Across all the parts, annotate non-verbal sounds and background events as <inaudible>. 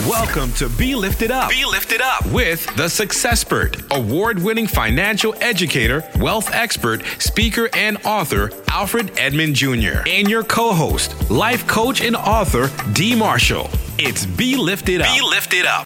Welcome to Be Lifted Up. Be Lifted Up with the Success Successpert, award-winning financial educator, wealth expert, speaker, and author Alfred Edmond Jr. and your co-host, life coach and author D. Marshall. It's Be Lifted Up. Be Lifted Up.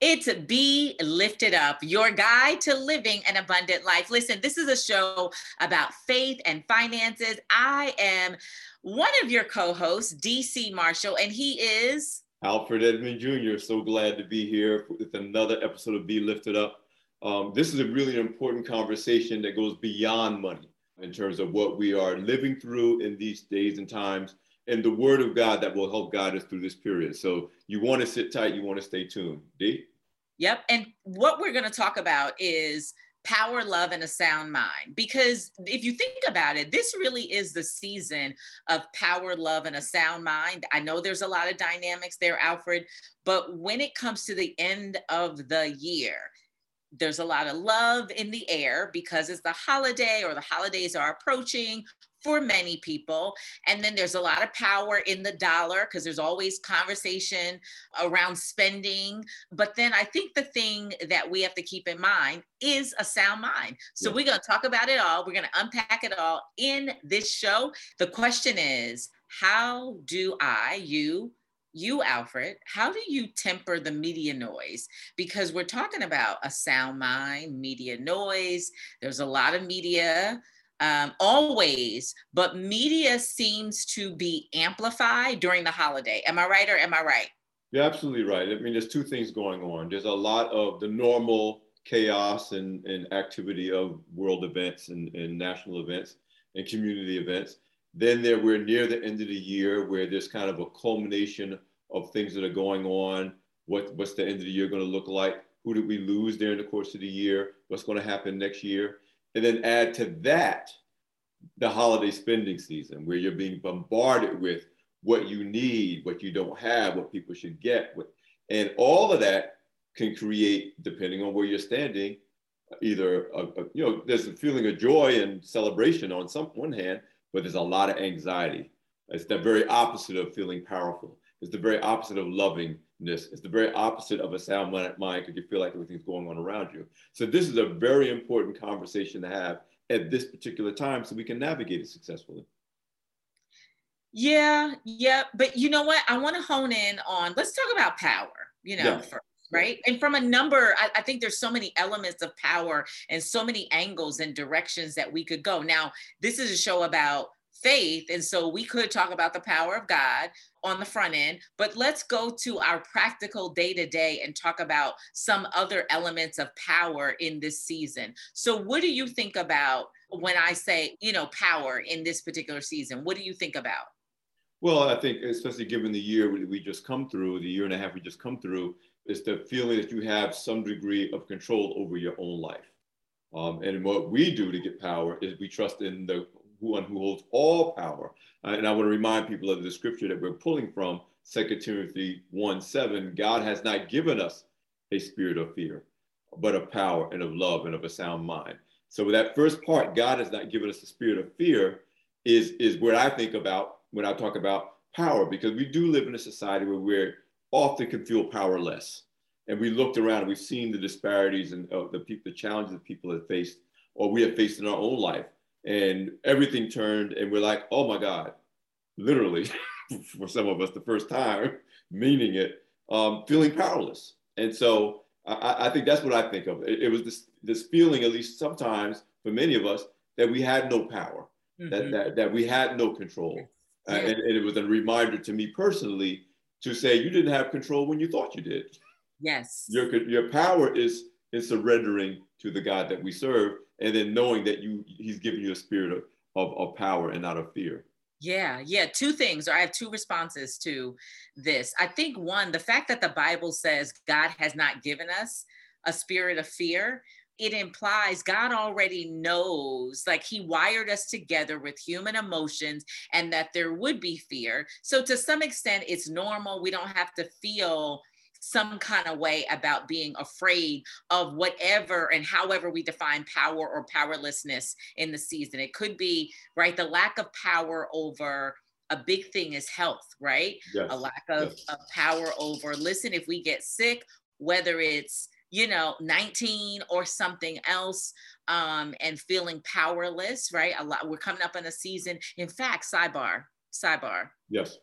It's Be Lifted Up, your guide to living an abundant life. Listen, this is a show about faith and finances. I am one of your co-hosts, DC Marshall, and he is Alfred Edmond Jr. So glad to be here with another episode of Be Lifted Up. Um, this is a really important conversation that goes beyond money in terms of what we are living through in these days and times and the word of God that will help guide us through this period. So you want to sit tight, you want to stay tuned. D? Yep. And what we're going to talk about is power, love, and a sound mind. Because if you think about it, this really is the season of power, love, and a sound mind. I know there's a lot of dynamics there, Alfred, but when it comes to the end of the year, there's a lot of love in the air because it's the holiday or the holidays are approaching for many people. And then there's a lot of power in the dollar because there's always conversation around spending. But then I think the thing that we have to keep in mind is a sound mind. So yeah. we're going to talk about it all. We're going to unpack it all in this show. The question is how do I, you, you, Alfred, how do you temper the media noise? Because we're talking about a sound mind, media noise. There's a lot of media um, always, but media seems to be amplified during the holiday. Am I right or am I right? You're absolutely right. I mean, there's two things going on. There's a lot of the normal chaos and, and activity of world events and, and national events and community events. Then there we're near the end of the year where there's kind of a culmination of things that are going on. What, what's the end of the year going to look like? Who did we lose during the course of the year? What's going to happen next year? And then add to that the holiday spending season where you're being bombarded with what you need, what you don't have, what people should get. And all of that can create, depending on where you're standing, either a, a, you know there's a feeling of joy and celebration on some one hand, but there's a lot of anxiety. It's the very opposite of feeling powerful. It's the very opposite of lovingness. It's the very opposite of a sound mind because you feel like everything's going on around you. So this is a very important conversation to have at this particular time so we can navigate it successfully. Yeah, yeah. But you know what? I want to hone in on let's talk about power, you know, yeah. first, right? And from a number, I, I, think there's so many elements of power and so many angles and directions that we could go. Now, this is a show about faith. And so we could talk about the power of God on the front end, but let's go to our practical day to day and talk about some other elements of power in this season. So, what do you think about when I say, you know, power in this particular season? What do you think about? Well, I think, especially given the year we just come through, the year and a half we just come through, is the feeling that you have some degree of control over your own life. Um, and what we do to get power is we trust in the one who holds all power. Uh, and I want to remind people of the scripture that we're pulling from, 2 Timothy 1 7. God has not given us a spirit of fear, but of power and of love and of a sound mind. So with that first part, God has not given us a spirit of fear, is, is what I think about when I talk about power, because we do live in a society where we're often can feel powerless. And we looked around and we've seen the disparities and uh, the, people the challenges that people have faced or we have faced in our own life and everything turned and we're like oh my god literally <laughs> for some of us the first time meaning it um, feeling powerless. And so I, I, think that's what i think of. It, it, was this, this feeling at least sometimes for many of us that we had no power mm-hmm. that, that, that we had no control. Uh, and, and it was a reminder to me personally to say you didn't have control when you thought you did. Yes. Your, your power is in surrendering to the god that we serve and then knowing that you he's giving you a spirit of, of, of power and not of fear Yeah, yeah. Two things, or I have two responses to this. I think one, the fact that the Bible says God has not given us a spirit of fear, it implies God already knows, like He wired us together with human emotions and that there would be fear. So, to some extent, it's normal. We don't have to feel some kind of way about being afraid of whatever and however we define power or powerlessness in the season. It could be, right, the lack of power over a big thing is health, right? Yes. A lack of, yes. of power over, listen, if we get sick, whether it's you know 19 or something else um and feeling powerless right a lot we're coming up on a season in fact sidebar sidebar yes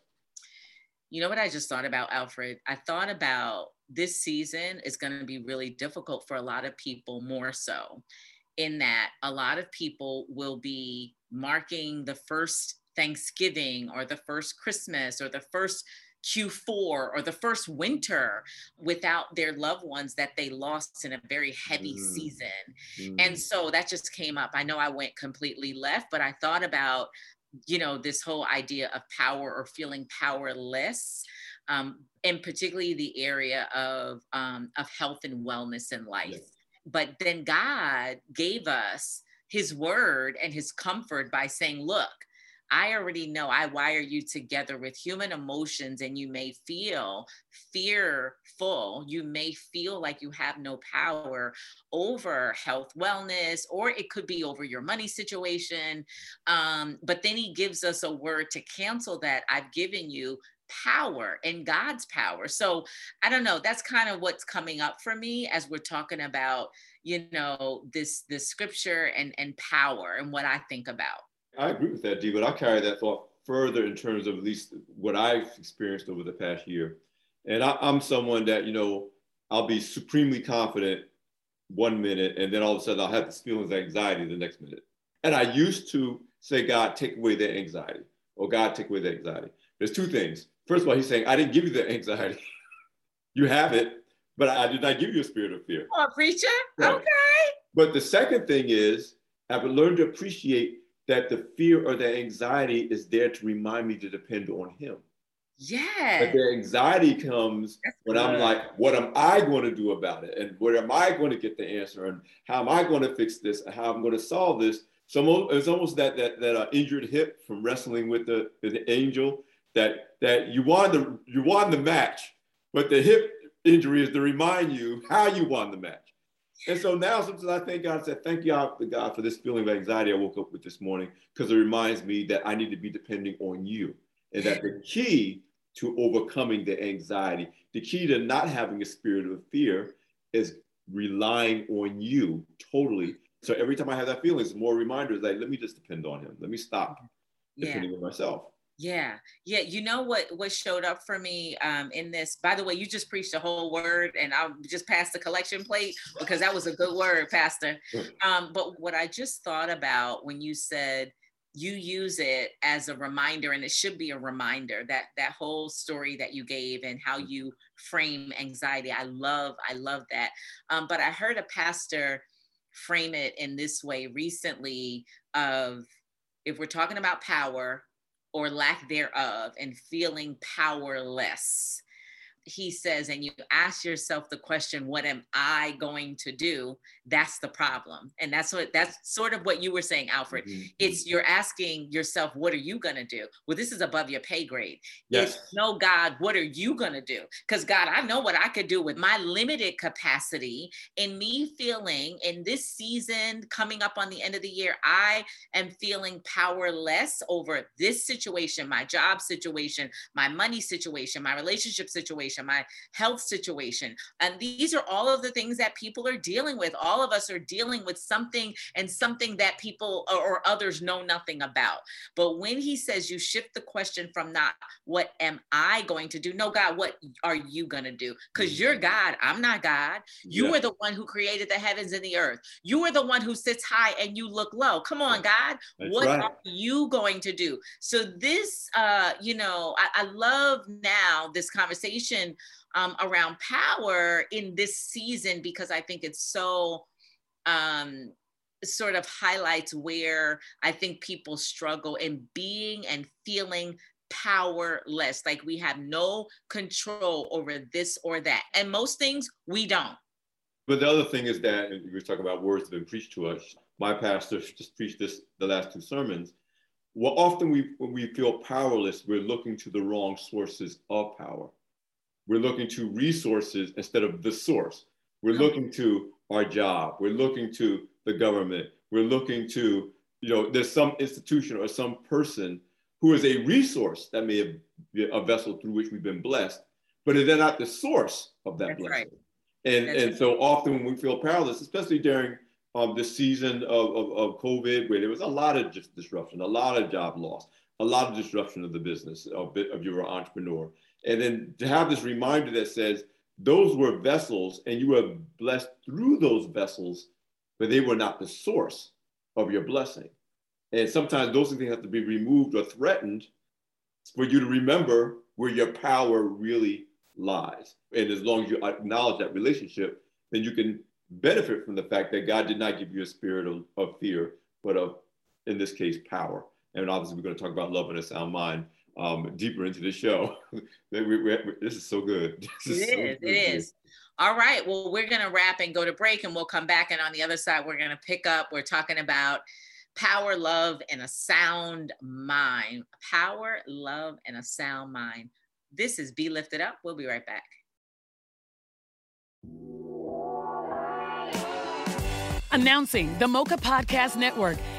you know what I just thought about, Alfred? I thought about this season is going to be really difficult for a lot of people, more so, in that a lot of people will be marking the first Thanksgiving or the first Christmas or the first Q4 or the first winter without their loved ones that they lost in a very heavy mm. season. Mm. And so that just came up. I know I went completely left, but I thought about you know this whole idea of power or feeling powerless um, and particularly the area of um, of health and wellness in life yes. but then god gave us his word and his comfort by saying look I already know I wire you together with human emotions, and you may feel fearful. You may feel like you have no power over health, wellness, or it could be over your money situation. Um, but then he gives us a word to cancel that. I've given you power and God's power. So I don't know, that's kind of what's coming up for me as we're talking about, you know, this this scripture and and power and what I think about. I agree with that, Dee, but I carry that thought further in terms of at least what I've experienced over the past year. And I, am someone that, you know, I'll be supremely confident one minute, and then all of a sudden I'll have this feelings of anxiety the next minute. And I used to say, God, take away that anxiety, or God, take away that anxiety. There's two things. First of all, he's saying, I didn't give you the anxiety. <laughs> you have it, but I did not give you a spirit of fear. Oh, preacher. Right. Okay. But the second thing is, I've learned to appreciate that the fear or the anxiety is there to remind me to depend on him. Yeah. But the anxiety comes That's when good. I'm like, what am I going to do about it? And where am I going to get the answer? And how am I going to fix this? And how I'm going to solve this? So it's almost that that that uh, injured hip from wrestling with the, the angel that that you won the you won the match, but the hip injury is to remind you how you won the match. And so now sometimes I thank God, I said, thank you, God, for this feeling of anxiety I woke up with this morning, because it reminds me that I need to be depending on you. And that the key to overcoming the anxiety, the key to not having a spirit of fear is relying on you totally. So every time I have that feeling, it's more reminders like, let me just depend on him. Let me stop depending yeah. on myself. Yeah, yeah. You know what what showed up for me um, in this. By the way, you just preached a whole word, and I'll just pass the collection plate because that was a good word, Pastor. Um, but what I just thought about when you said you use it as a reminder, and it should be a reminder that that whole story that you gave and how mm. you frame anxiety. I love, I love that. Um, but I heard a pastor frame it in this way recently of if we're talking about power or lack thereof and feeling powerless he says, and you ask yourself the question, what am I going to do? That's the problem. And that's what that's sort of what you were saying, Alfred. Mm-hmm. It's mm-hmm. you're asking yourself, what are you gonna do? Well, this is above your pay grade. Yes. It's, no, God, what are you gonna do? Because God, I know what I could do with my limited capacity and me feeling in this season coming up on the end of the year, I am feeling powerless over this situation, my job situation, my money situation, my relationship situation situation, my health situation. And these are all of the things that people are dealing with. All of us are dealing with something and something that people or, others know nothing about. But when he says you shift the question from not what am I going to do? No, God, what are you going to do? Because you're mm-hmm. God. I'm not God. You yeah. are the one who created the heavens and the earth. You are the one who sits high and you look low. Come on, God. That's what right. are you going to do? So this, uh, you know, I, I love now this conversation um, around power in this season because I think it's so um, sort of highlights where I think people struggle in being and feeling powerless. Like we have no control over this or that. And most things we don't. But the other thing is that we were talking about words that have been preached to us. My pastor just preached this the last two sermons. Well, often we when we feel powerless, we're looking to the wrong sources of power. We're looking to resources instead of the source. We're looking to our job. We're looking to the government. We're looking to, you know, there's some institution or some person who is a resource that may be a vessel through which we've been blessed, but they're not the source of that That's blessing. right. And, That's and right. so often when we feel powerless, especially during um, the season of, of, of COVID, where there was a lot of just disruption, a lot of job loss, a lot of disruption of the business of, of your entrepreneur. And then to have this reminder that says those were vessels and you were blessed through those vessels, but they were not the source of your blessing. And sometimes those things have to be removed or threatened for you to remember where your power really lies. And as long as you acknowledge that relationship, then you can benefit from the fact that God did not give you a spirit of, of fear, but of, in this case, power. And obviously, we're going to talk about love and a sound mind um, deeper into the show. <laughs> we, we, we, this is so good. <laughs> This It so is. good. It is. All right. Well, we're going to wrap and go to break, and we'll come back. And on the other side, we're going to pick up. We're talking about power, love, and a sound mind. Power, love, and a sound mind. This is Be Lifted Up. We'll be right back. Announcing the Mocha Podcast Network,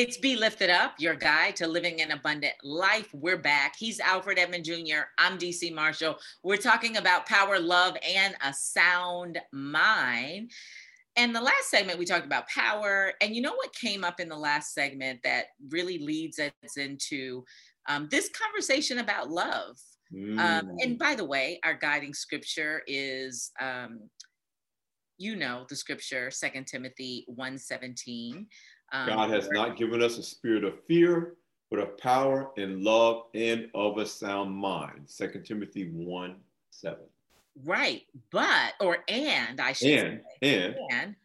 It's Be Lifted Up, your guide to living an abundant life. We're back. He's Alfred Edmond Jr. I'm DC Marshall. We're talking about power, love, and a sound mind. And the last segment, we talked about power. And you know what came up in the last segment that really leads us into um, this conversation about love? Um, Mm. and by the way, our guiding scripture is, um, you know, the scripture, Second Timothy 117. Um, God has not given us a spirit of fear, but of power and love and of a sound mind. Second Timothy 1 7. Right, but or and I should And, say and, and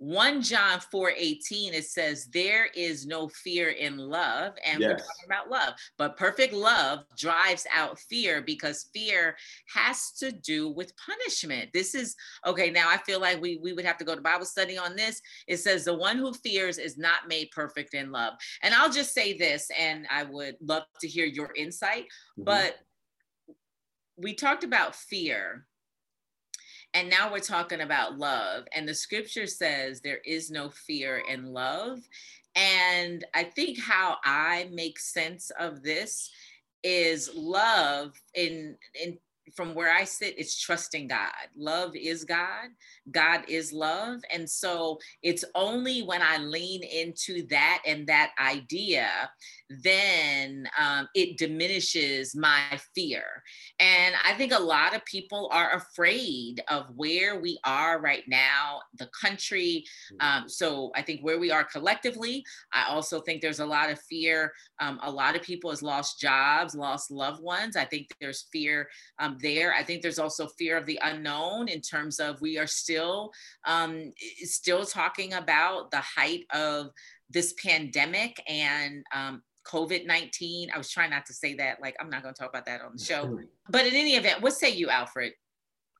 1 John 4 18, it says, There is no fear in love. And we're talking about love. But perfect love drives out fear because fear has to do with punishment. This is okay. Now I feel like we, we would have to go to Bible study on this. It says, The one who fears is not made perfect in love. And I'll just say this, and I would love to hear your insight. Mhm. But we talked about fear and now we're talking about love. And the scripture says there is no fear in love. And I think how I make sense of this is love in in from where I sit, it's trusting God. Love is God. God is love. And so it's only when I lean into that and that idea, then um, it diminishes my fear. And I think a lot of people are afraid of where we are right now, the country. Mm-hmm. Um, so I think where we are collectively, I also think there's a lot of fear. Um, a lot of people has lost jobs, lost loved ones. I think there's fear um, there. I think there's also fear of the unknown in terms of we are still um, still talking about the height of this pandemic and um, COVID 19. I was trying not to say that, like, I'm not going to talk about that on the show. But in any event, what say you, Alfred?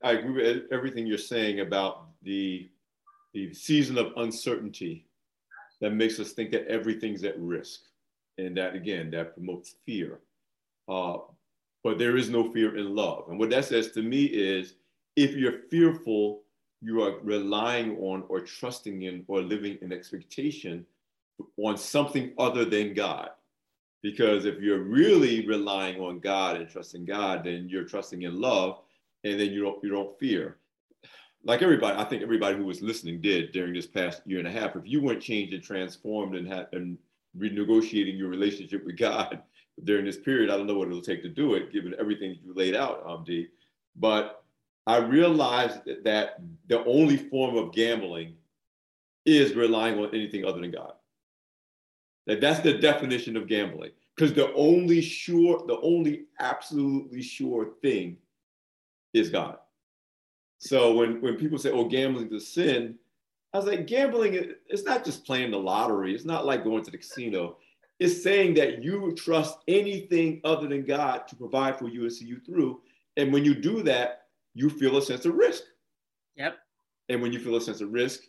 I agree with everything you're saying about the, the season of uncertainty that makes us think that everything's at risk. And that, again, that promotes fear. Uh, but there is no fear in love. And what that says to me is if you're fearful, you are relying on or trusting in or living in expectation on something other than God. Because if you're really relying on God and trusting God, then you're trusting in love, and then you don't you don't fear. Like everybody, I think everybody who was listening did during this past year and a half. If you weren't changed and transformed and had and renegotiating your relationship with God <laughs> during this period, I don't know what it'll take to do it, given everything you laid out, um, D. But I realized that the only form of gambling is relying on anything other than God. That that's the definition of gambling. Because the only sure, the only absolutely sure thing is God. So when, when people say, oh, gambling is a sin, I was like, gambling, it's not just playing the lottery. It's not like going to the casino. It's saying that you trust anything other than God to provide for you and see you through. And when you do that, you feel a sense of risk. Yep. And when you feel a sense of risk,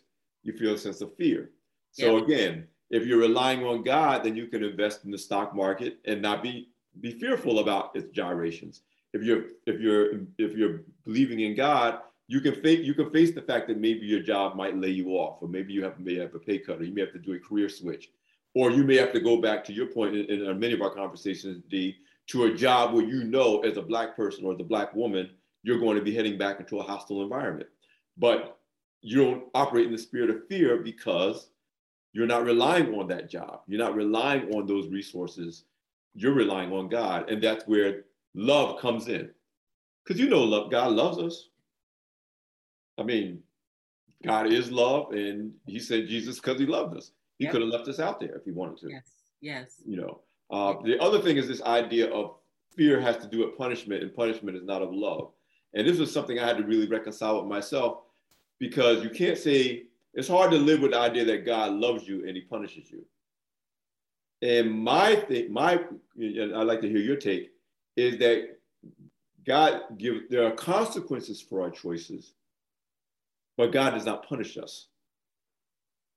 you feel a sense of fear. So yep. again, if you're relying on God, then you can invest in the stock market and not be be fearful about its gyrations. If you're if you're if you're believing in God, you can face you can face the fact that maybe your job might lay you off, or maybe you have may have a pay cut, or you may have to do a career switch, or you may have to go back to your point in, in many of our conversations, D, to a job where you know as a black person or as a black woman, you're going to be heading back into a hostile environment. But you don't operate in the spirit of fear because you're not relying on that job. You're not relying on those resources. You're relying on God. And that's where love comes in. Because you know love, God loves us. I mean, God is love, and he said Jesus because he loved us. He yep. could have left us out there if he wanted to. Yes. Yes. You know. Uh, the other thing is this idea of fear has to do with punishment, and punishment is not of love. And this was something I had to really reconcile with myself because you can't say it's hard to live with the idea that God loves you and he punishes you. And my thing, my, and I'd like to hear your take, is that God give there are consequences for our choices, but God does not punish us.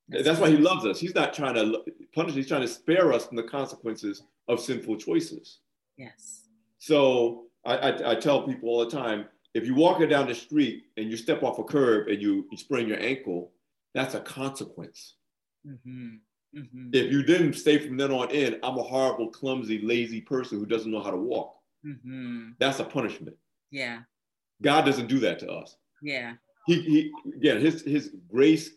That's, That's why he loves us. He's not trying to punish, he's trying to spare us from the consequences of sinful choices. Yes. So I, I, I tell people all the time, if you're walking down the street and you step off a curb and you, you sprain your ankle, that's a consequence. Mm-hmm. Mm-hmm. If you didn't stay from then on in, I'm a horrible, clumsy, lazy person who doesn't know how to walk. Mm-hmm. That's a punishment. Yeah. God doesn't do that to us. Yeah. He, he again, his his grace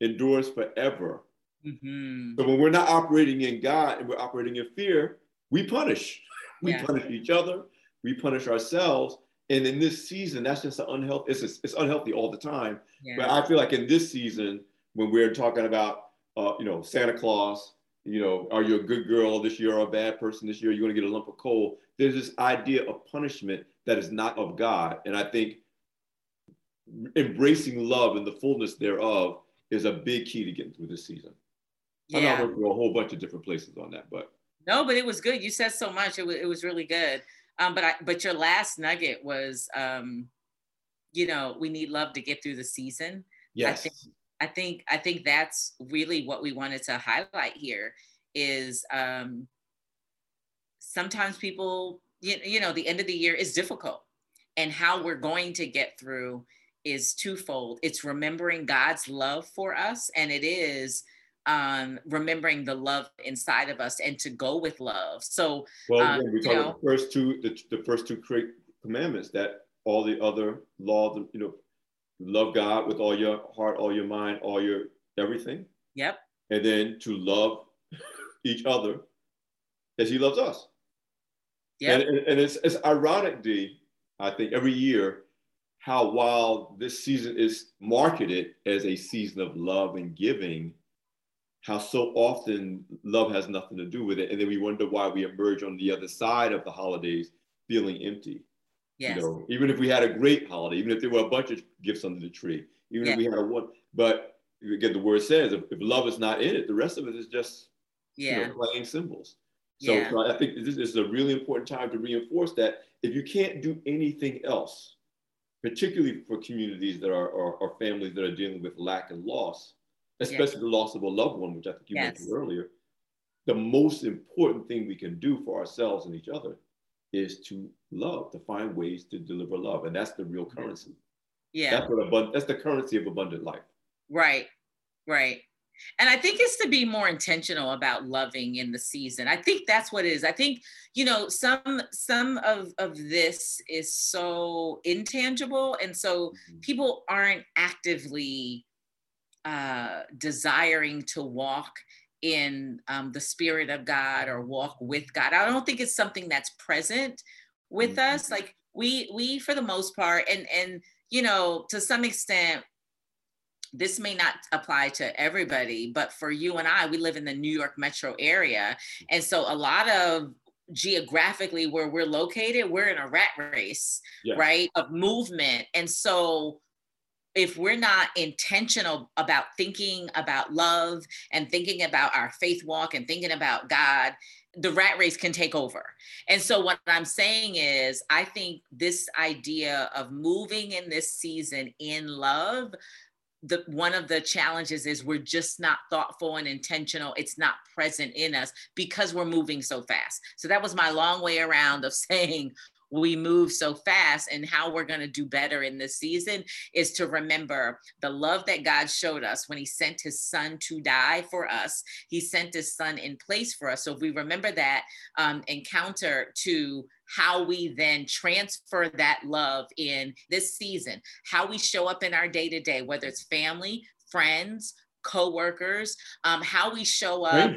endures forever. Mm-hmm. So when we're not operating in God and we're operating in fear, we punish. <laughs> We yeah. punish each other. We punish ourselves. And in this season, that's just an unhealthy. It's, it's unhealthy all the time. Yeah. But I feel like in this season, when we're talking about, uh, you know, Santa Claus, you know, are you a good girl this year or a bad person this year? You're going to get a lump of coal. There's this idea of punishment that is not of God, and I think embracing love and the fullness thereof is a big key to getting through this season. Yeah. I'm going to a whole bunch of different places on that, but no, but it was good. You said so much. It was, it was really good. Um, but I, but your last nugget was, um, you know, we need love to get through the season. Yes. I think, I think, I think that's really what we wanted to highlight here is um, sometimes people, you, you know, the end of the year is difficult and how we're going to get through is twofold. It's remembering God's love for us and it is um, remembering the love inside of us and to go with love. So, well, um, we talk about the first two, the, the first two great commandments that all the other laws, you know, love God with all your heart, all your mind, all your everything, yep, and then to love each other as He loves us. yep, And, and, and it's, it's ironic, D, I think, every year, how while this season is marketed as a season of love and giving, how so often love has nothing to do with it. And then we wonder why we emerge on the other side of the holidays feeling empty. yes, You know, even if we had a great holiday, even if there were a bunch of gifts under the tree, even if we had a one, but again, the word says if, if love is not in it, the rest of it is just you yeah, know, playing cymbals. So, Yeah. so I think this is a really important time to reinforce that if you can't do anything else, particularly for communities that are or, or families that are dealing with lack and loss, especially the loss of a loved one, which I think you Yes. mentioned earlier, the most important thing we can do for ourselves and each other is to love, to find ways to deliver love, and that's the real currency. yeah. That's what abund- That's the currency of abundant life. Right, right. And I think it's to be more intentional about loving in the season. I think that's what it is. I think, you know, some some of of this is so intangible and so mm-hmm. people aren't actively uh desiring to walk in um, the spirit of God or walk with God. I don't think it's something that's present with Mhm. us. Like we we for the most part and and you know, to some extent this may not apply to everybody, but for you and I, we live in the New York metro area. And so a lot of geographically where we're located, we're in a rat race, Yeah. right? Of movement. And so if we're not intentional about thinking about love and thinking about our faith walk and thinking about God, the rat race can take over. And so what I'm saying is I think this idea of moving in this season in love the one of the challenges is we're just not thoughtful and intentional it's not present in us because we're moving so fast so that was my long way around of <laughs> saying we move so fast and how we're going to do better in this season is to remember the love that God showed us when he sent his son to die for us he sent his son in place for us so if we remember that um, encounter to how we then transfer that love in this season, how we show up in our day to day, whether it's family, friends, coworkers, um, how we show up.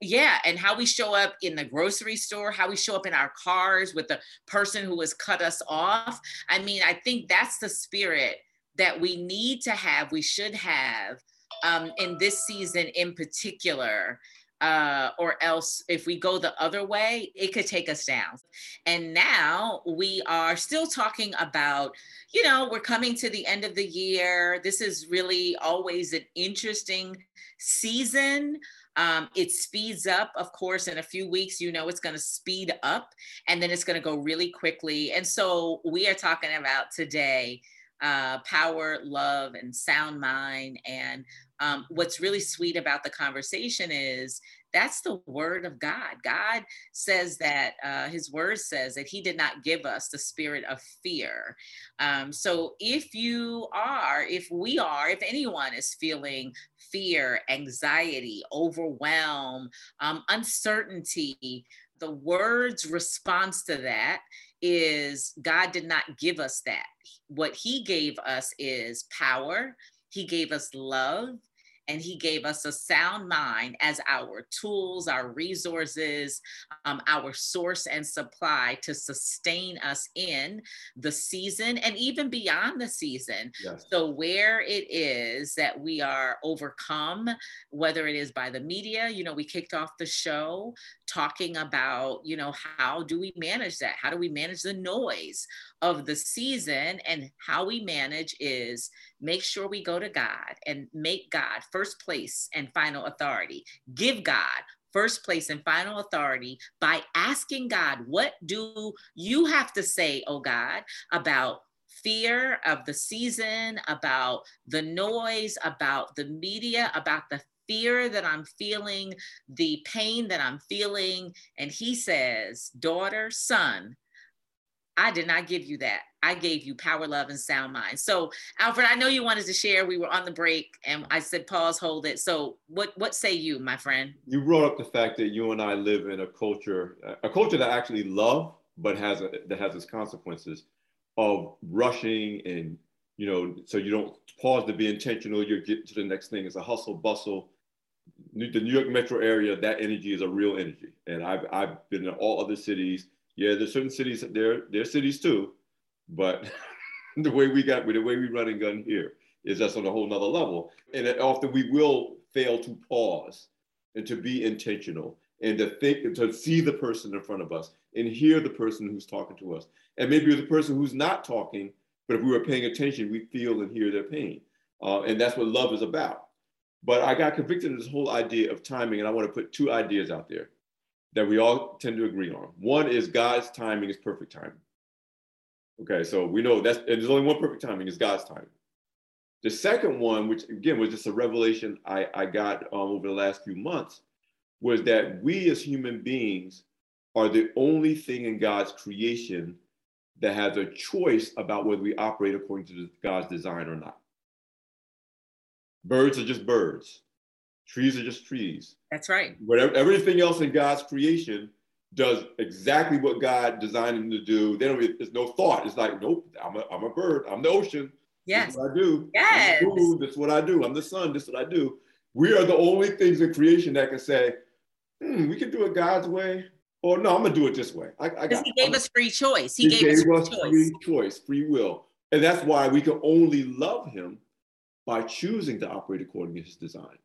Yeah, and how we show up in the grocery store, how we show up in our cars with the person who has cut us off. I mean, I think that's the spirit that we need to have, we should have um, in this season in particular. Uh, or else, if we go the other way, it could take us down. And now we are still talking about, you know, we're coming to the end of the year. This is really always an interesting season. Um, it speeds up, of course, in a few weeks, you know, it's going to speed up and then it's going to go really quickly. And so we are talking about today uh, power, love, and sound mind. And um, what's really sweet about the conversation is that's the word of God. God says that uh, his word says that he did not give us the spirit of fear. Um, so if you are, if we are, if anyone is feeling fear, anxiety, overwhelm, um, uncertainty, the word's response to that is God did not give us that. What he gave us is power, he gave us love, and he gave us a sound mind as our tools, our resources, um, our source and supply to sustain us in the season and even beyond the season. Yes. So, where it is that we are overcome, whether it is by the media, you know, we kicked off the show talking about, you know, how do we manage that? How do we manage the noise of the season? And how we manage is make sure we go to God and make God first place and final authority. Give God first place and final authority by asking God, what do you have to say, oh God, about fear of the season, about the noise, about the media, about the fear that I'm feeling, the pain that I'm feeling. And he says, daughter, son, I did not give you that. I gave you power, love, and sound mind. So, Alfred, I know you wanted to share. We were on the break, and I said, "Pause, hold it." So, what what say you, my friend? You brought up the fact that you and I live in a culture, a culture that I actually love, but has a, that has its consequences of rushing and you know, so you don't pause to be intentional. You're get to the next thing. It's a hustle bustle. The New York metro area, that energy is a real energy, and I've I've been in all other cities yeah, there's certain cities there are cities too, but <laughs> the way we got, the way we run and gun here is just on a whole nother level. And often we will fail to pause and to be intentional and to think to see the person in front of us and hear the person who's talking to us. And maybe the person who's not talking, but if we were paying attention, we feel and hear their pain. Uh, and that's what love is about. But I got convicted of this whole idea of timing, and I want to put two ideas out there that we all tend to agree on. One is God's timing is perfect timing. Okay, so we know that's there's only one perfect timing is God's timing. The second one, which again was just a revelation I, I got um, over the last few months, was that we as human beings are the only thing in God's creation that has a choice about whether we operate according to God's design or not. Birds are just birds. Trees are just trees. That's right. Whatever everything else in God's creation does exactly what God designed them to do. They don't. There's no thought. It's like, nope. I'm a, I'm a bird. I'm the ocean. Yes. This what I do. Yes. Food, this is what I do. I'm the sun. This is what I do. We are the only things in creation that can say, hmm, we can do it God's way. Or no, I'm gonna do it this way. I, I got, he gave I'm, us free choice. He, he gave, gave, us, free, us choice. free choice, free will. And that's why we can only love him by choosing to operate according to his design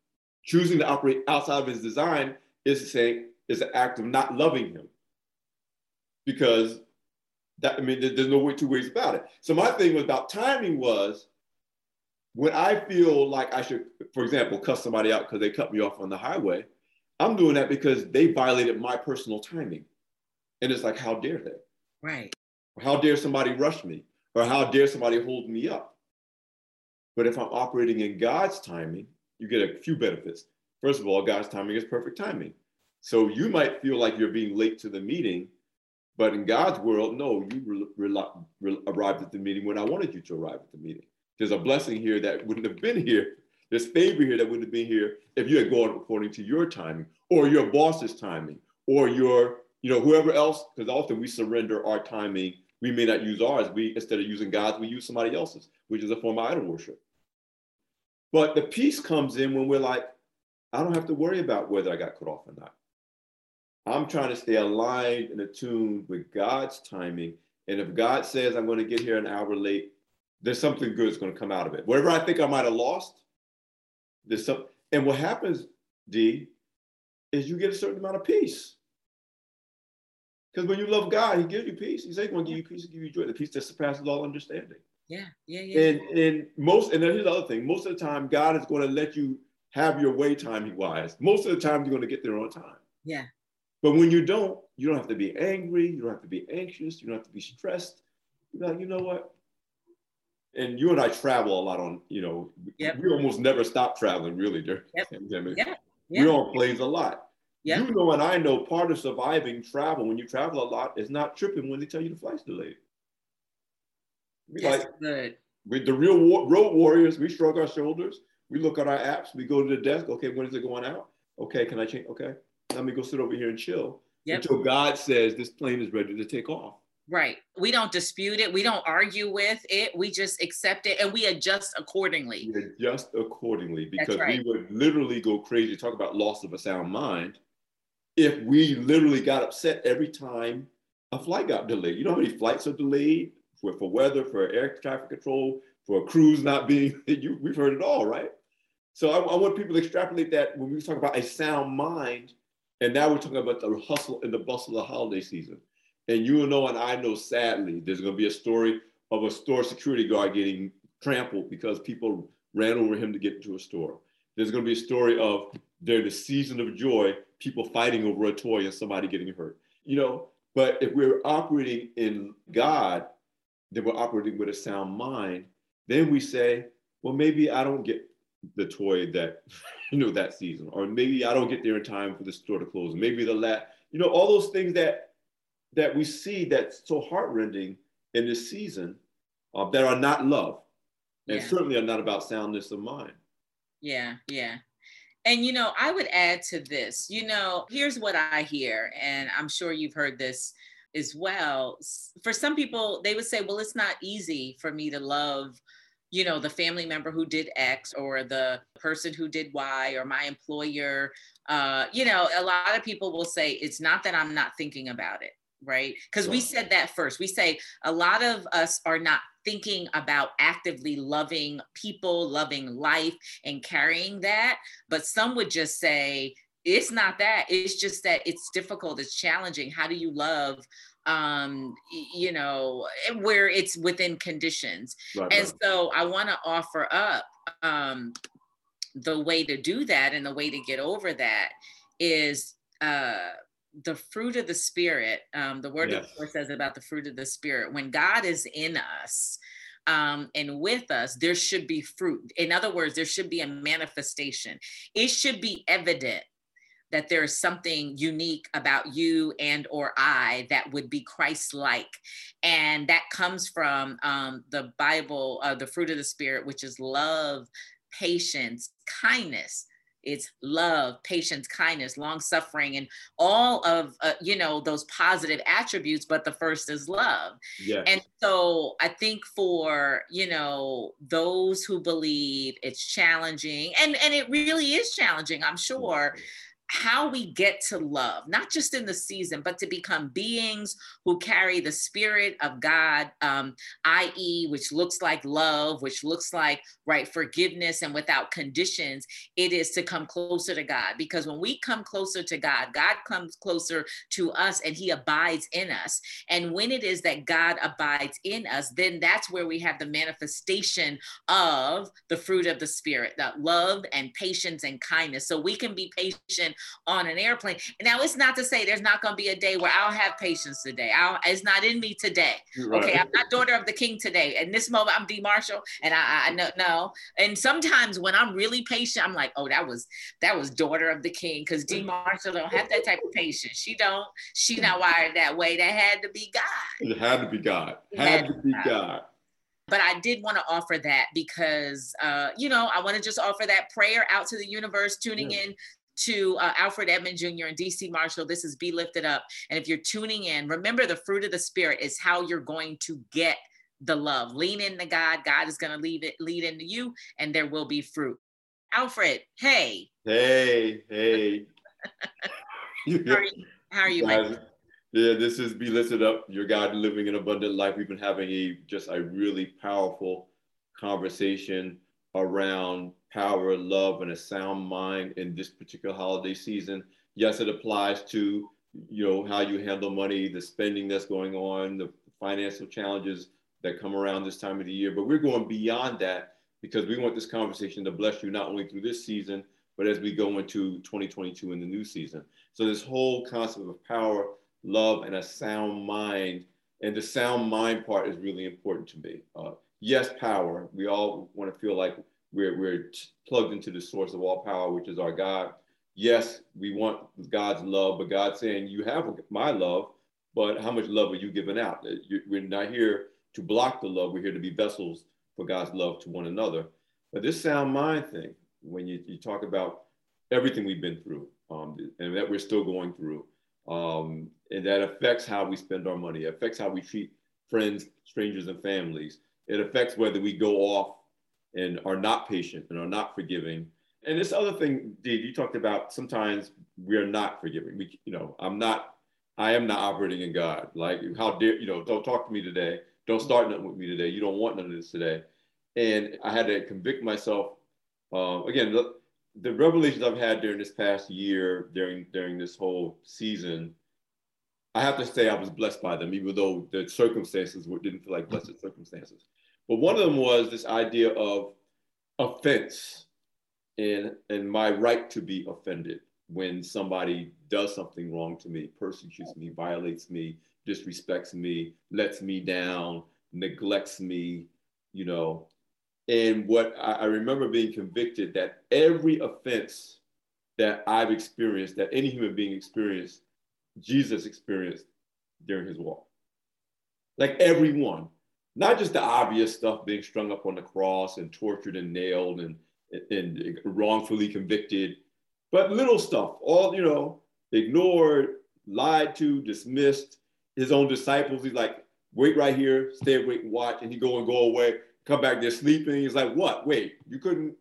choosing to operate outside of his design is saying is an act of not loving him. Because that i mean there's no way two ways about it. So my thing was about timing was when i feel like i should for example cuss somebody out because they cut me off on the highway i'm doing that because they violated my personal timing. And it's like how dare they? Right. How dare somebody rush me? Or how dare somebody hold me up? But if i'm operating in god's timing you get a few benefits. First of all, God's timing is perfect timing. So you might feel like you're being late to the meeting, but in God's world, no, you re- re- arrived at the meeting when I wanted you to arrive at the meeting. There's a blessing here that wouldn't have been here. There's favor here that wouldn't have been here if you had gone according to your timing or your boss's timing or your, you know, whoever else, because often we surrender our timing. We may not use ours. We instead of using God's, we use somebody else's, which is a form of idol worship. But the peace comes in when we're like, I don't have to worry about whether I got cut off or not. I'm trying to stay aligned and attuned with God's timing. And if God says I'm going to get here an hour late, there's something good that's going to come out of it. Whatever I think I might have lost, there's some. And what happens, D, is you get a certain amount of peace. Because when you love God, He gives you peace. He's going to give you peace, and give you joy, the peace that surpasses all understanding. Yeah, yeah, yeah. And and most and then here's the other thing. Most of the time, God is going to let you have your way timing wise. Most of the time, you're going to get there on time. Yeah. But when you don't, you don't have to be angry. You don't have to be anxious. You don't have to be stressed. You're like, you know what? And you and I travel a lot on, you know, yep. we almost never stop traveling really during yep. the pandemic. Yeah. We're on planes a lot. Yep. You know, and I know part of surviving travel when you travel a lot is not tripping when they tell you the flight's delayed. That's like good. we the real war, road warriors. We shrug our shoulders. We look at our apps. We go to the desk. Okay, when is it going out? Okay, can I change? Okay, let me go sit over here and chill yep. until God says this plane is ready to take off. Right. We don't dispute it. We don't argue with it. We just accept it and we adjust accordingly. We adjust accordingly because right. we would literally go crazy. Talk about loss of a sound mind. If we literally got upset every time a flight got delayed. You know how many flights are delayed for, for weather, for air traffic control, for crews not being, <laughs> you, we've heard it all, right? So I, I, want people to extrapolate that when we talk about a sound mind, and now we're talking about the hustle and the bustle of the holiday season. And you know, and I know, sadly, there's going to be a story of a store security guard getting trampled because people ran over him to get into a store. There's going to be a story of during the season of joy, people fighting over a toy and somebody getting hurt. You know, but if we're operating in God, then we're operating with a sound mind. Then we say, well, maybe I don't get the toy that <laughs> you know that season, or maybe I don't get there in time for the store to close. Maybe the lat, you know, all those things that that we see that's so heartrending in this season uh, that are not love and Yeah. certainly are not about soundness of mind. Yeah, yeah. And you know, I would add to this, you know, here's what I hear, and I'm sure you've heard this as well. For some people, they would say, well, it's not easy for me to love, you know, the family member who did X or the person who did Y or my employer. Uh, you know, a lot of people will say, it's not that I'm not thinking about it, right? Because we said that first. We say a lot of us are not thinking about actively loving people, loving life, and carrying that. But some would just say, it's not that. It's just that it's difficult, it's challenging. How do you love? um you know where it's within conditions Right, and right. so i want to offer up um the way to do that and the way to get over that is uh the fruit of the spirit um the word of Yes. the Lord says about the fruit of the spirit when god is in us um, and with us, there should be fruit. In other words, there should be a manifestation. It should be evident that there is something unique about you and or I that would be Christ-like, and that comes from um, the Bible, uh, the fruit of the Spirit, which is love, patience, kindness. It's love, patience, kindness, long suffering, and all of uh, you know those positive attributes. But the first is love. Yes. And so I think for, you know, those who believe it's challenging and and it really is challenging, I'm sure, how we get to love, not just in the season, but to become beings who carry the spirit of God, um, i.e., which looks like love, which looks like right forgiveness and without conditions. It is to come closer to God because when we come closer to God, God comes closer to us and He abides in us. And when it is that God abides in us, then that's where we have the manifestation of the fruit of the Spirit, that love and patience and kindness. So we can be patient on an airplane. Now, it's not to say there's not going to be a day where I'll have patience today. I'll, it's not in me today. Right. Okay, I'm not daughter of the king today. In this moment, I'm D. Marshall, and I, I know no. And sometimes when I'm really patient, I'm like, oh, that was that was daughter of the king, because D. Marshall don't have that type of patience. She don't. She not wired that way. That had to be God. It had to be God. Had had to be be God. But I did want to offer that because, uh, you know, I want to just offer that prayer out to the universe, tuning Yeah. in to uh, Alfred Edmond Jr. and DC Marshall. This is Be Lifted Up. And if you're tuning in, remember the fruit of the Spirit is how you're going to get the love. Lean into God. God is going to lead it, lead into you, and there will be fruit. Alfred, hey, Hey, hey. <laughs> how are you? How are you, Guys, yeah, this is Be Lifted Up, your God living an abundant life. We've been having a just a really powerful conversation around power, love, and a sound mind in this particular holiday season. Yes, it applies to you know how you handle money, the spending that's going on, the financial challenges that come around this time of the year. But we're going beyond that because we want this conversation to bless you not only through this season, but as we go into 2022 in the new season. So this whole concept of power, love, and a sound mind, and the sound mind part is really important to me. Uh, yes, power. We all want to feel like we're we're plugged into the source of all power, which is our God. Yes, we want God's love, but God's saying, "You have my love, but how much love are you giving out? Uh, We're not here to block the love. We're here to be vessels for God's love to one another." But this sound mind thing, when you, you talk about everything we've been through um, and that we're still going through, um, and that affects how we spend our money, affects how we treat friends, strangers, and families. It affects whether we go off and are not patient and are not forgiving. And this other thing, Dee, you talked about sometimes we're not forgiving. We, you know, I'm not, I am not operating in God. Like, how dare, you know, don't talk to me today. Don't start nothing with me today. You don't want none of this today. And I had to convict myself. Um, again, the, the revelations I've had during this past year, during during this whole season, I have to say I was blessed by them, even though the circumstances didn't feel like blessed circumstances. But one of them was this idea of offense and and my right to be offended when somebody does something wrong to me, persecutes me, violates me, disrespects me, lets me down, neglects me, you know. And what I, I remember being convicted that every offense that I've experienced, that any human being experienced, Jesus experienced during his walk. Like everyone, not just the obvious stuff being strung up on the cross and tortured and nailed and, and wrongfully convicted, but little stuff, all, you know, ignored, lied to, dismissed. His own disciples, he's like, wait right here, stay awake and watch. And he go and go away, come back there sleeping. He's like, what? Wait, you couldn't,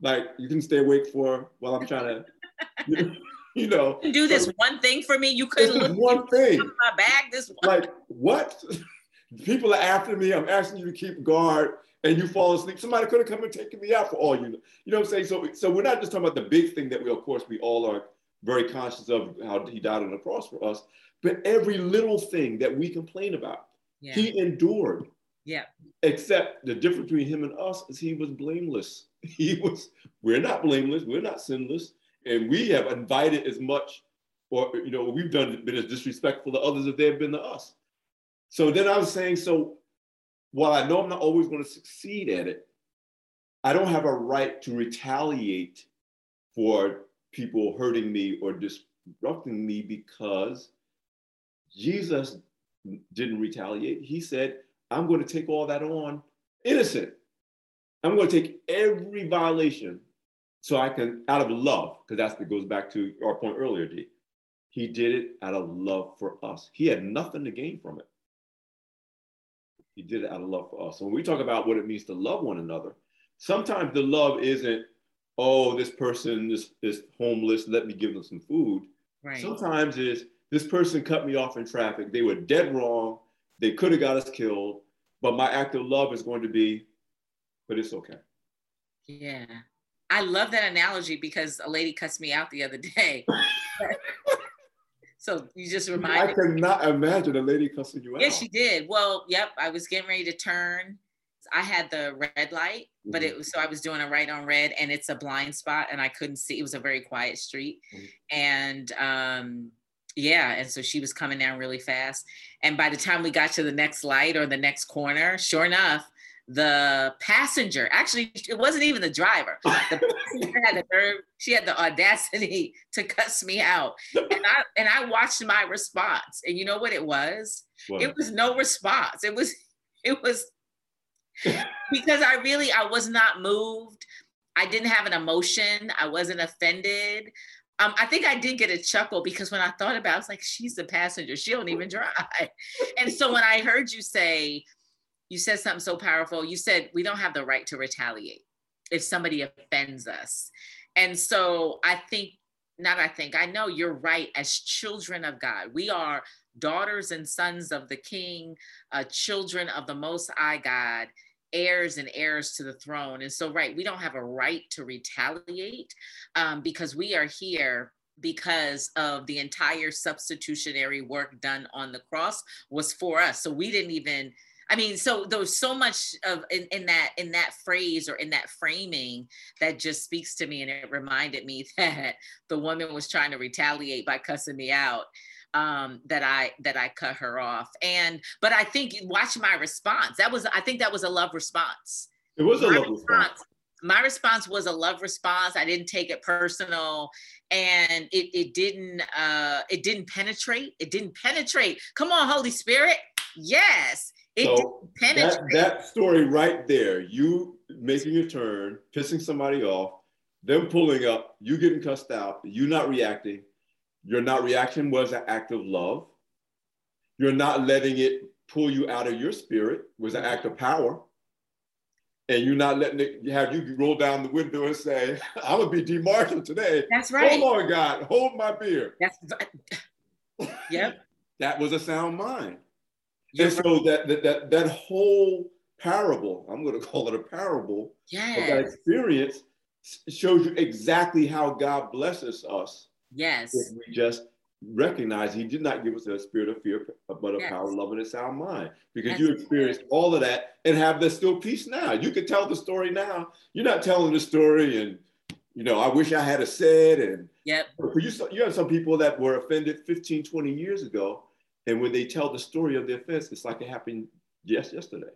like, you can stay awake for while I'm trying <laughs> to, <laughs> you know. do this so, one thing for me. You couldn't look one <laughs> thing. My bag. This one. like what? <laughs> People are after me. I'm asking you to keep guard, and you fall asleep. Somebody could have come and taken me out for all you know. You know what I'm saying? So, so we're not just talking about the big thing that we, of course, we all are very conscious of how he died on the cross for us, but every little thing that we complain about, yeah. he endured. Yeah. Except the difference between him and us is he was blameless. He was. We're not blameless. We're not sinless, and we have invited as much, or you know, we've done been as disrespectful to others as they've been to us. So then I was saying, so while I know I'm not always going to succeed at it, I don't have a right to retaliate for people hurting me or disrupting me because Jesus didn't retaliate. He said, I'm going to take all that on innocent. I'm going to take every violation so I can, out of love, because that's that goes back to our point earlier, D. He did it out of love for us. He had nothing to gain from it. He did it out of love for us. So when we talk about what it means to love one another, sometimes the love isn't, oh, this person is, is homeless, let me give them some food. Right. Sometimes it's this person cut me off in traffic. They were dead wrong. They could have got us killed. But my act of love is going to be, but it's okay. Yeah. I love that analogy because a lady cussed me out the other day. So you just reminded me. I cannot imagine a lady cussing you out. Yes, she did. Well, yep. I was getting ready to turn. I had the red light, mm-hmm. but it was so I was doing a right on red and it's a blind spot and I couldn't see. It was a very quiet street. Mm-hmm. And um yeah, and so she was coming down really fast. And by the time we got to the next light or the next corner, sure enough, the passenger actually it wasn't even the driver. <laughs> The passenger had the nerve she had the audacity to cuss me out. And i and i watched my response. And you know what it was? What? it was no response. It was it was because i really i was not moved. I didn't have an emotion. I wasn't offended. Um, I think I did get a chuckle because when I thought about it, I was like, she's the passenger. She don't even drive. And so when I heard you say, you said something so powerful. You said we don't have the right to retaliate if somebody offends us. And so I think, not I think, I know you're right. As children of God, we are daughters and sons of the King, uh, children of the Most High God, heirs and heirs to the throne. And so, right, we don't have a right to retaliate um, because we are here because of the entire substitutionary work done on the cross was for us. So we didn't even I mean, so there was so much of in, in that in that phrase or in that framing that just speaks to me, and it reminded me <laughs> that the woman was trying to retaliate by cussing me out um that i that i cut her off. And but i think watch my response. That was i think that was a love response. It was a my love response, response my response was a love response. I didn't take it personal. And it, it didn't uh it didn't penetrate. It didn't penetrate. Come on holy spirit. Yes it so that, that story right there, you making your turn, pissing somebody off, them pulling up, you getting cussed out, you not reacting. Your not reaction was an act of love. You're not letting it pull you out of your spirit was an act of power. And you're not letting it have you roll down the window and say, <laughs> I'm gonna be D today. That's right. Hold on, God, hold my beer. That's <laughs> yep. that was a sound mind and so that, that that that whole parable, I'm going <laughs> to call it a parable yes. of that experience, shows you exactly how God blesses us. Yes. If we just recognize He did not give us a spirit of fear, but a yes. power, love, and a sound mind. Because That's you experienced all of that and have the still peace now. You could tell the story now. You're not telling the story and you know, I wish I had a said and yep. you, you have some people that were offended 15, 20 years ago and when they tell the story of the offense, it's like it happened just yesterday.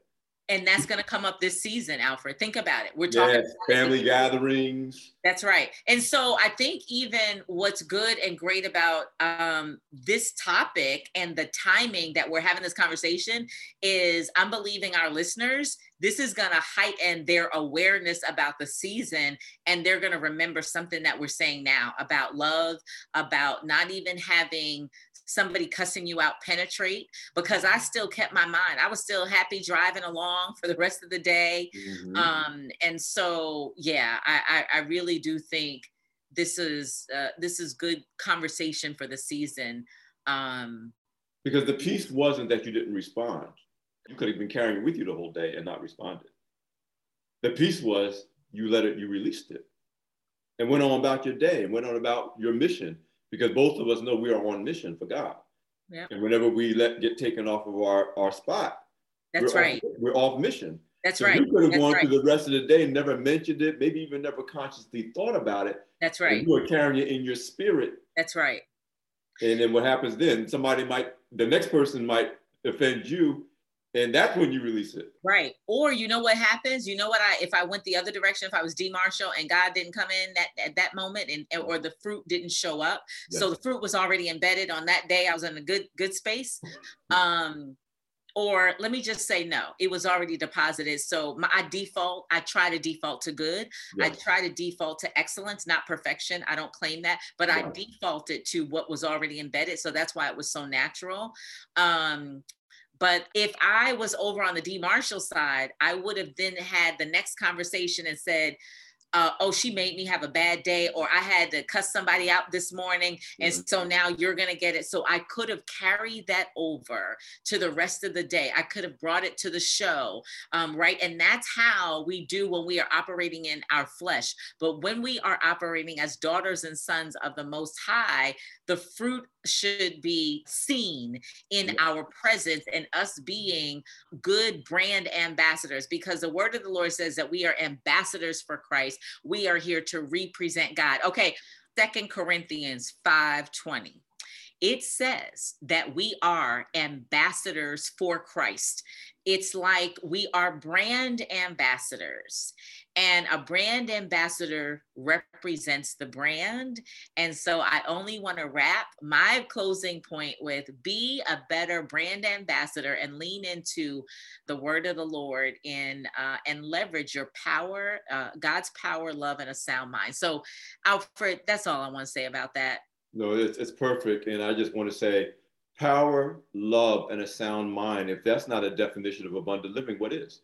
and that's going to come up this season alfred. Think about it. We're talking yes, family gatherings. That's right. And so i think even what's good and great about um, this topic and the timing that we're having this conversation is i'm believing our listeners this is going to heighten their awareness about the season and they're going to remember something that we're saying now about love about not even having somebody cussing you out penetrate because I still kept my mind. I was still happy driving along for the rest of the day. Mm-hmm. Um, and so, yeah, I, I, I, really do think this is uh, this is good conversation for the season. Um, because the piece wasn't that you didn't respond. You could have been carrying it with you the whole day and not responded. The piece was you let it, you released it and went on about your day and went on about your mission because both of us know we are on mission for God. Yep. And whenever we let get taken off of our, our spot, that's we're right. Off, we're off mission. That's so right. You could have that's gone right. through the rest of the day and never mentioned it, maybe even never consciously thought about it. That's right. You were carrying it in your spirit. That's right. And then what happens then? Somebody might, the next person might offend you, and that's when you release it. Right. Or you know what happens? You know what i if i went the other direction if i was d marshall and god didn't come in that at that moment and or the fruit didn't show up. Yes. so the fruit was already embedded on that day i was in a good good space. <laughs> Um or let me just say no it was already deposited. So my I default i try to default to good. Yes. i try to default to excellence not perfection. I don't claim that but i defaulted to what was already embedded. So that's why it was so natural. Um but if I was over on the D Marshall side, I would have then had the next conversation and said, uh, oh, she made me have a bad day, or I had to cuss somebody out this morning. And mm-hmm. so now you're going to get it. So I could have carried that over to the rest of the day. I could have brought it to the show, um, right? And that's how we do when we are operating in our flesh. But when we are operating as daughters and sons of the Most High, the fruit should be seen in our presence and us being good brand ambassadors because the word of the Lord says that we are ambassadors for Christ. We are here to represent God. Okay, Second Corinthians 5:20 it says that we are ambassadors for Christ. It's like we are brand ambassadors, and a brand ambassador represents the brand. And so I only want to wrap my closing point with be a better brand ambassador and lean into the word of the Lord in uh, and leverage your power, uh, God's power, love, and a sound mind. So, Alfred, that's all I want to say about that. No, it's, it's perfect. And I just want to say power, love, and a sound mind. If that's not a definition of abundant living, what is?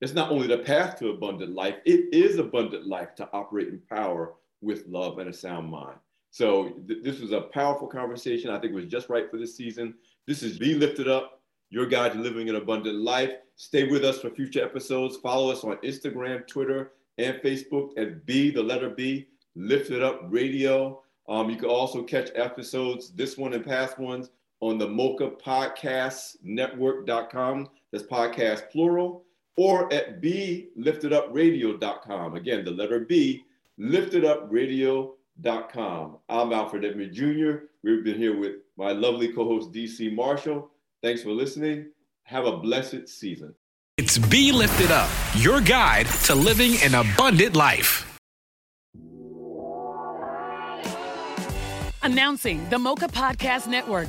It's not only the path to abundant life, it is abundant life to operate in power with love and a sound mind. So th- this was a powerful conversation. I think it was just right for this season. This is Be Lifted Up, your guide to living an abundant life. Stay with us for future episodes. Follow us on Instagram, Twitter, and Facebook at B, the letter B, Lifted Up Radio. Um, you can also catch episodes, this one and past ones, on the Mocha Podcast Network.com. That's podcast plural, or at bliftedupradio.com. Again, the letter B, liftedupradio.com. I'm Alfred Edmond Jr. We've been here with my lovely co host, DC Marshall. Thanks for listening. Have a blessed season. It's Be Lifted Up, your guide to living an abundant life. Announcing the Mocha Podcast Network,